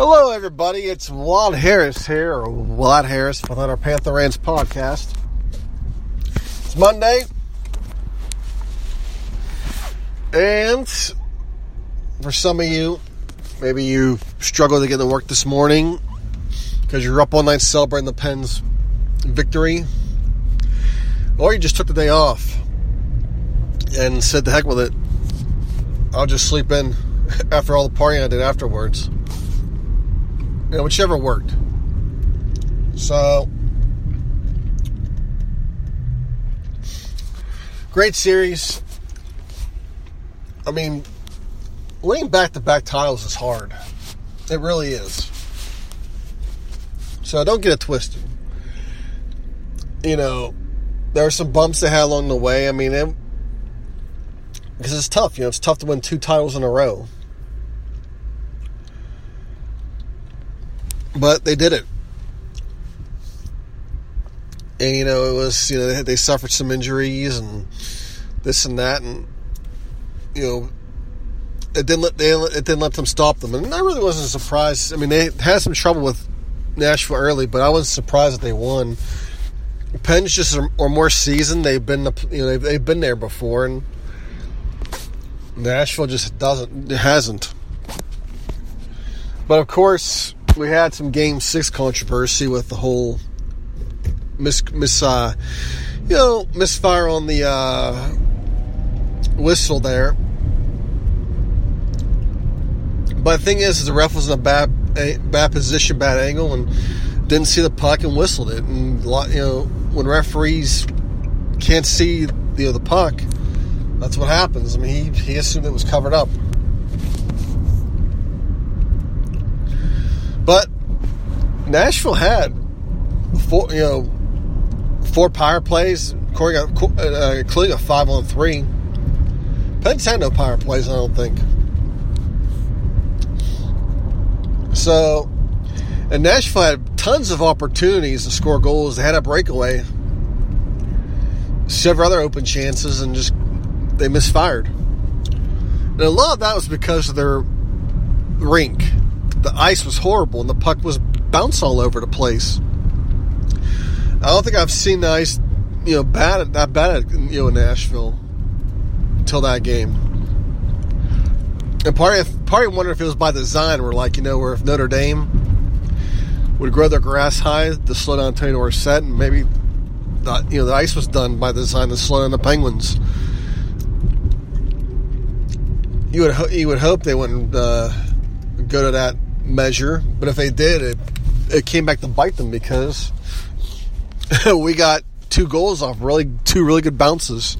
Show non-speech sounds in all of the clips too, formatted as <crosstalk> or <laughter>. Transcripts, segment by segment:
Hello, everybody. It's Wild Harris here, or Wild Harris without our Panther Rants podcast. It's Monday. And for some of you, maybe you struggled to get to work this morning because you're up all night celebrating the Pens' victory. Or you just took the day off and said, the heck with it. I'll just sleep in <laughs> after all the partying I did afterwards. You know, whichever worked. So, great series. I mean, winning back to back titles is hard. It really is. So don't get it twisted. You know, there are some bumps they had along the way. I mean, it, because it's tough. You know, it's tough to win two titles in a row. But they did it. And, you know, it was, you know, they, they suffered some injuries and this and that. And, you know, it didn't let they, it didn't let them stop them, and I really wasn't surprised. I mean, they had some trouble with Nashville early, but I wasn't surprised that they won. Pens just are, are more seasoned. They've been the, you know they've, they've been there before, and Nashville just doesn't it hasn't. But of course, we had some Game Six controversy with the whole miss miss uh, you know misfire on the uh, whistle there. But the thing is, is the ref was in a bad bad position, bad angle, and didn't see the puck and whistled it. And you know, when referees can't see you know, the puck, that's what happens. I mean, he he assumed it was covered up. But Nashville had four, you know, four power plays, uh, including a five on three. Pens had no power plays, I don't think. So, and Nashville had tons of opportunities to score goals. They had a breakaway, several other open chances, and just they misfired. And a lot of that was because of their rink. The ice was horrible, and the puck was bounce all over the place. I don't think I've seen the ice, you know, bad that bad at, you know in Nashville until that game. And part of, part of wonder if it was by design, where like you know, where if Notre Dame would grow their grass high to slow down Tony Dorsett, and maybe the, you know the ice was done by the design to slow down the Penguins. You would ho- you would hope they wouldn't uh, go to that measure, but if they did, it it came back to bite them because <laughs> we got two goals off really two really good bounces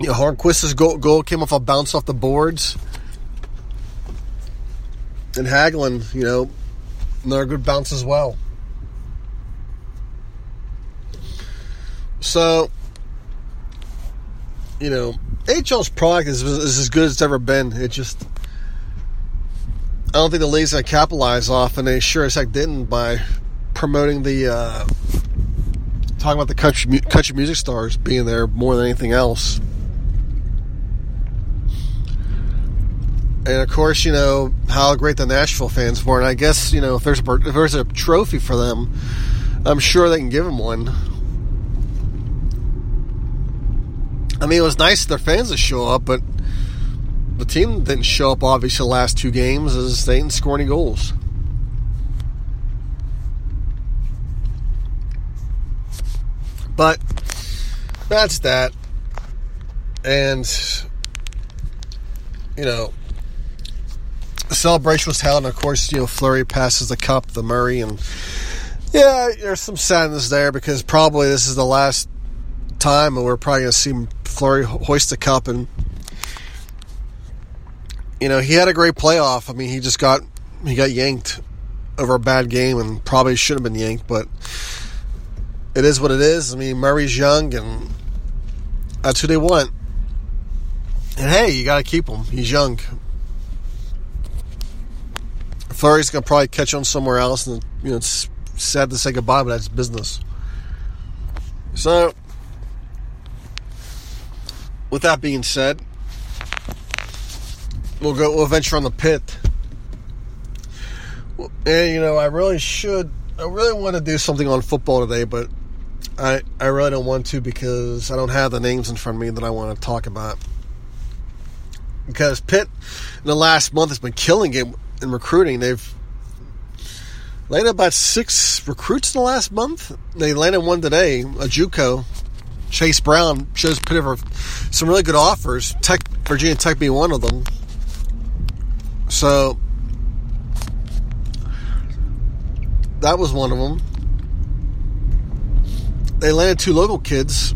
you know, Hornqvist's goal, goal came off a bounce off the boards. And Hagelin, you know, another good bounce as well. So, you know, HL's product is, is as good as it's ever been. It just, I don't think the league's going to capitalize off, and they sure as heck didn't by promoting the, uh, talking about the country, country music stars being there more than anything else. and of course, you know how great the Nashville fans were, and I guess you know if there's a, if there's a trophy for them, I'm sure they can give them one. I mean, it was nice their fans to show up, but the team didn't show up. Obviously, the last two games as they didn't score any goals. But that's that, and you know the celebration was held, and of course, you know, Fleury passes the cup the Murray, and yeah, there's some sadness there because probably this is the last time, and we're probably going to see Fleury hoist the cup, and you know, he had a great playoff. I mean, he just got he got yanked over a bad game and probably should have been yanked, but it is what it is. I mean, Murray's young and that's who they want. And hey, you got to keep him. He's young. Fleury's gonna probably catch on somewhere else, and you know it's sad to say goodbye, but that's business. So, with that being said, we'll go. We'll venture on the pit. And you know, I really should. I really want to do something on football today, but I I really don't want to because I don't have the names in front of me that I want to talk about. Because Pitt in the last month has been killing it in recruiting. They've landed about six recruits in the last month. They landed one today, a JUCO. Chase Brown shows Pitt some really good offers. Tech Virginia Tech being one of them. So that was one of them. They landed two local kids.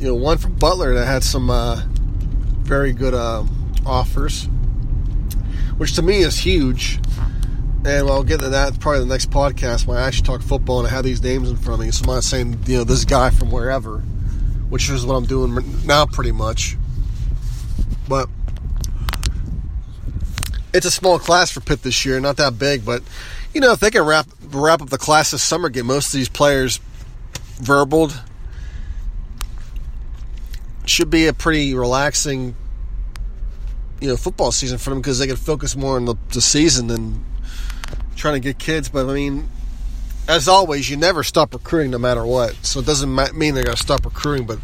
You know, one from Butler that had some uh, very good uh, offers, which to me is huge. And I'll get to that probably the next podcast when I actually talk football and I have these names in front of me. So I'm not saying, you know, this guy from wherever, which is what I'm doing now pretty much. But it's a small class for Pitt this year, not that big, but you know, if they can wrap wrap up the class this summer, get most of these players verbaled, should be a pretty relaxing, you know, football season for them because they can focus more on the, the season than trying to get kids. But I mean, as always, you never stop recruiting no matter what. So it doesn't mean they're going to stop recruiting, but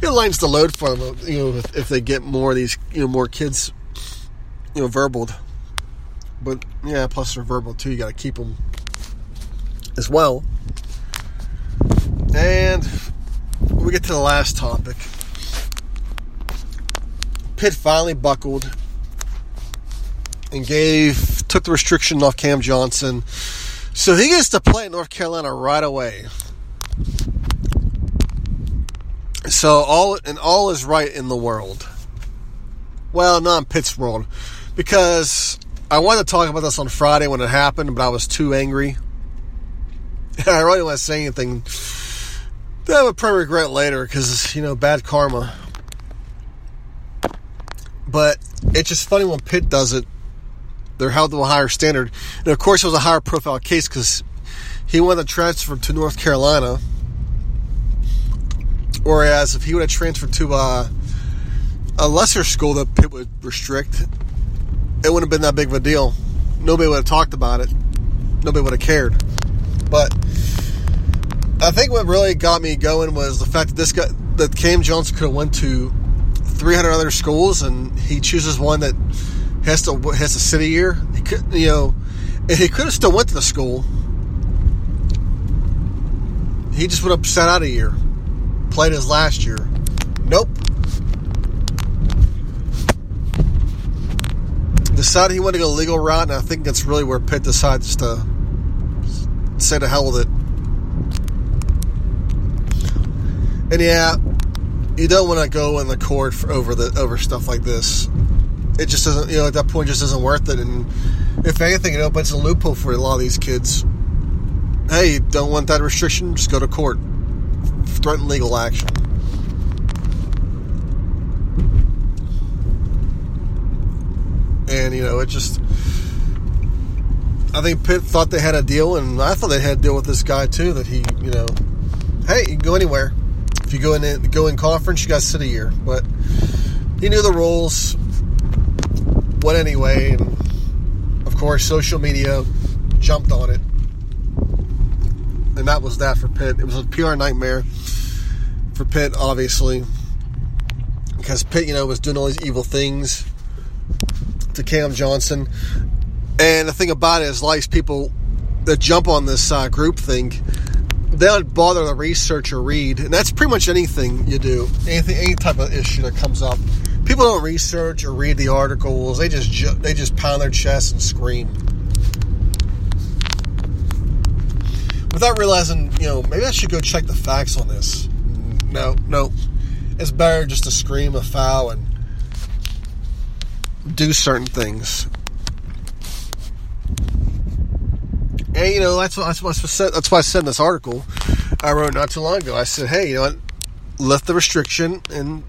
it lines the load for them. You know, if, if, they get more of these, you know, more kids, you know, verbaled. But yeah, plus they're verbal too. You got to keep them as well. And we get to the last topic. Pitt finally buckled and gave took the restriction off Cam Johnson. So he gets to play in North Carolina right away. So all and all is right in the world. Well, not in Pitt's world. Because I wanted to talk about this on Friday when it happened, but I was too angry. <laughs> I really don't want to say anything that have a probably regret later because, you know, bad karma. But it's just funny when Pitt does it, they're held to a higher standard. And of course, it was a higher profile case because he wanted to transfer to North Carolina. Whereas if he would have transferred to uh, a lesser school that Pitt would restrict, it wouldn't have been that big of a deal. Nobody would have talked about it. Nobody would have cared. But I think what really got me going was the fact that this guy, that Cam Johnson could have went to 300 other schools, and he chooses one that has to has a year. He could, you know, he could have still went to the school. He just would have sat out a year, played his last year. Nope. Decided he wanted to go legal route, and I think that's really where Pitt decides to say to hell with it. And yeah, you don't want to go in the court for, over the over stuff like this. It just doesn't, you know, at that point, just isn't worth it. And if anything, it opens a loophole for a lot of these kids. Hey, don't want that restriction? Just go to court, threaten legal action. And you know, it just. I think Pitt thought they had a deal, and I thought they had a deal with this guy too. That he, you know, hey, you can go anywhere. If you go in go in conference, you got to sit a year. But he knew the rules. What anyway? And of course, social media jumped on it, and that was that for Pitt. It was a PR nightmare for Pitt, obviously, because Pitt, you know, was doing all these evil things to Cam Johnson. And the thing about it is, these people that jump on this uh, group thing, they don't bother to research or read, and that's pretty much anything you do, anything, any type of issue that comes up. People don't research or read the articles; they just ju- they just pound their chest and scream without realizing, you know, maybe I should go check the facts on this. No, no, it's better just to scream a foul and do certain things. And you know that's what, that's I said. That's why I said in this article I wrote not too long ago. I said, "Hey, you know what? Lift the restriction and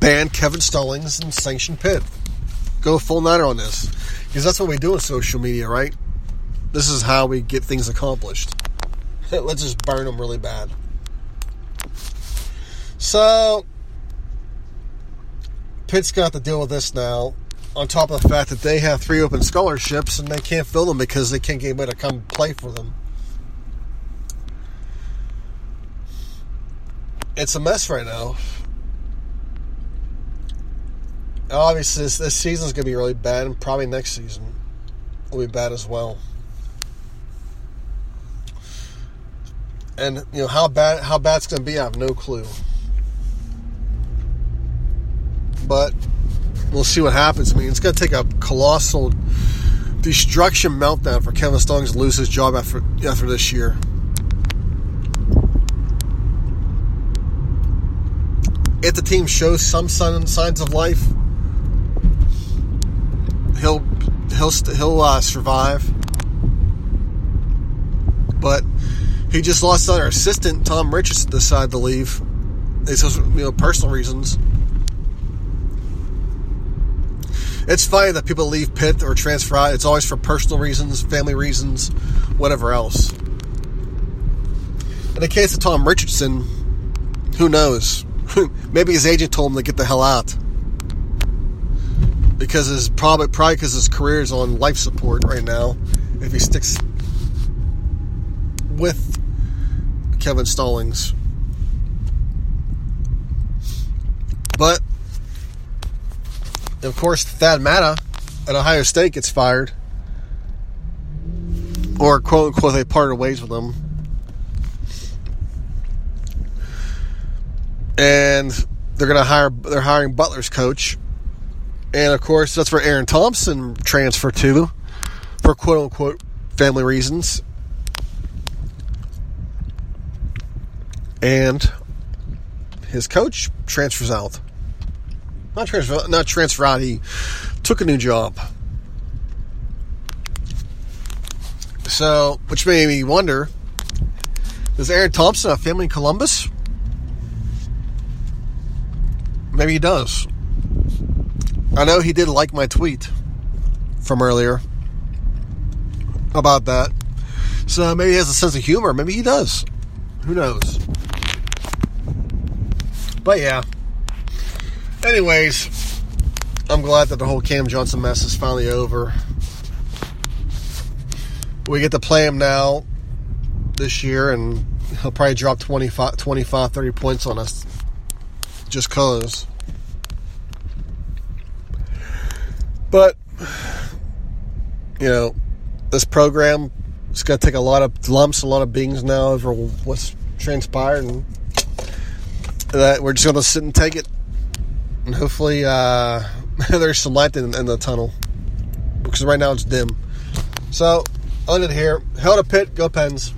ban Kevin Stallings and sanction Pitt. Go full niner on this because that's what we do in social media, right? This is how we get things accomplished. <laughs> Let's just burn them really bad. So Pitt's got to deal with this now on top of the fact that they have three open scholarships and they can't fill them because they can't get anybody to come play for them. It's a mess right now. Obviously, this, this season's going to be really bad, and probably next season will be bad as well. And you know how bad how bad it's going to be, I have no clue. But we'll see what happens. I mean, it's going to take a colossal destruction meltdown for Kevin Stallings to lose his job after after this year. If the team shows some signs of life, he'll he'll he'll uh, survive. But he just lost our assistant Tom Richardson decided to leave. It's you know personal reasons. It's funny that people leave Pitt or transfer out. It's always for personal reasons, family reasons, whatever else. In the case of Tom Richardson, who knows? <laughs> Maybe his agent told him to get the hell out because his probably probably because his career is on life support right now. If he sticks with Kevin Stallings, but of course, Thad Matta at Ohio State gets fired, or quote unquote they parted ways with him, and they're going to hire they're hiring Butler's coach, and of course that's where Aaron Thompson transferred to, for quote unquote family reasons, and his coach transfers out not transfer, not transfer. He took a new job. So, which made me wonder: Does Aaron Thompson have family in Columbus? Maybe he does. I know he did like my tweet from earlier about that. So maybe he has a sense of humor. Maybe he does. Who knows? But yeah, Anyways, I'm glad that the whole Cam Johnson mess is finally over. We get to play him now this year, and he'll probably drop 25, 25 30 points on us just because. But, you know, this program is going to take a lot of lumps, a lot of beings now over what's transpired, and that we're just going to sit and take it and hopefully uh, <laughs> there's some light in, in, the tunnel because right now it's dim. So, I'll end it here. Hail to Pitt, go Pens.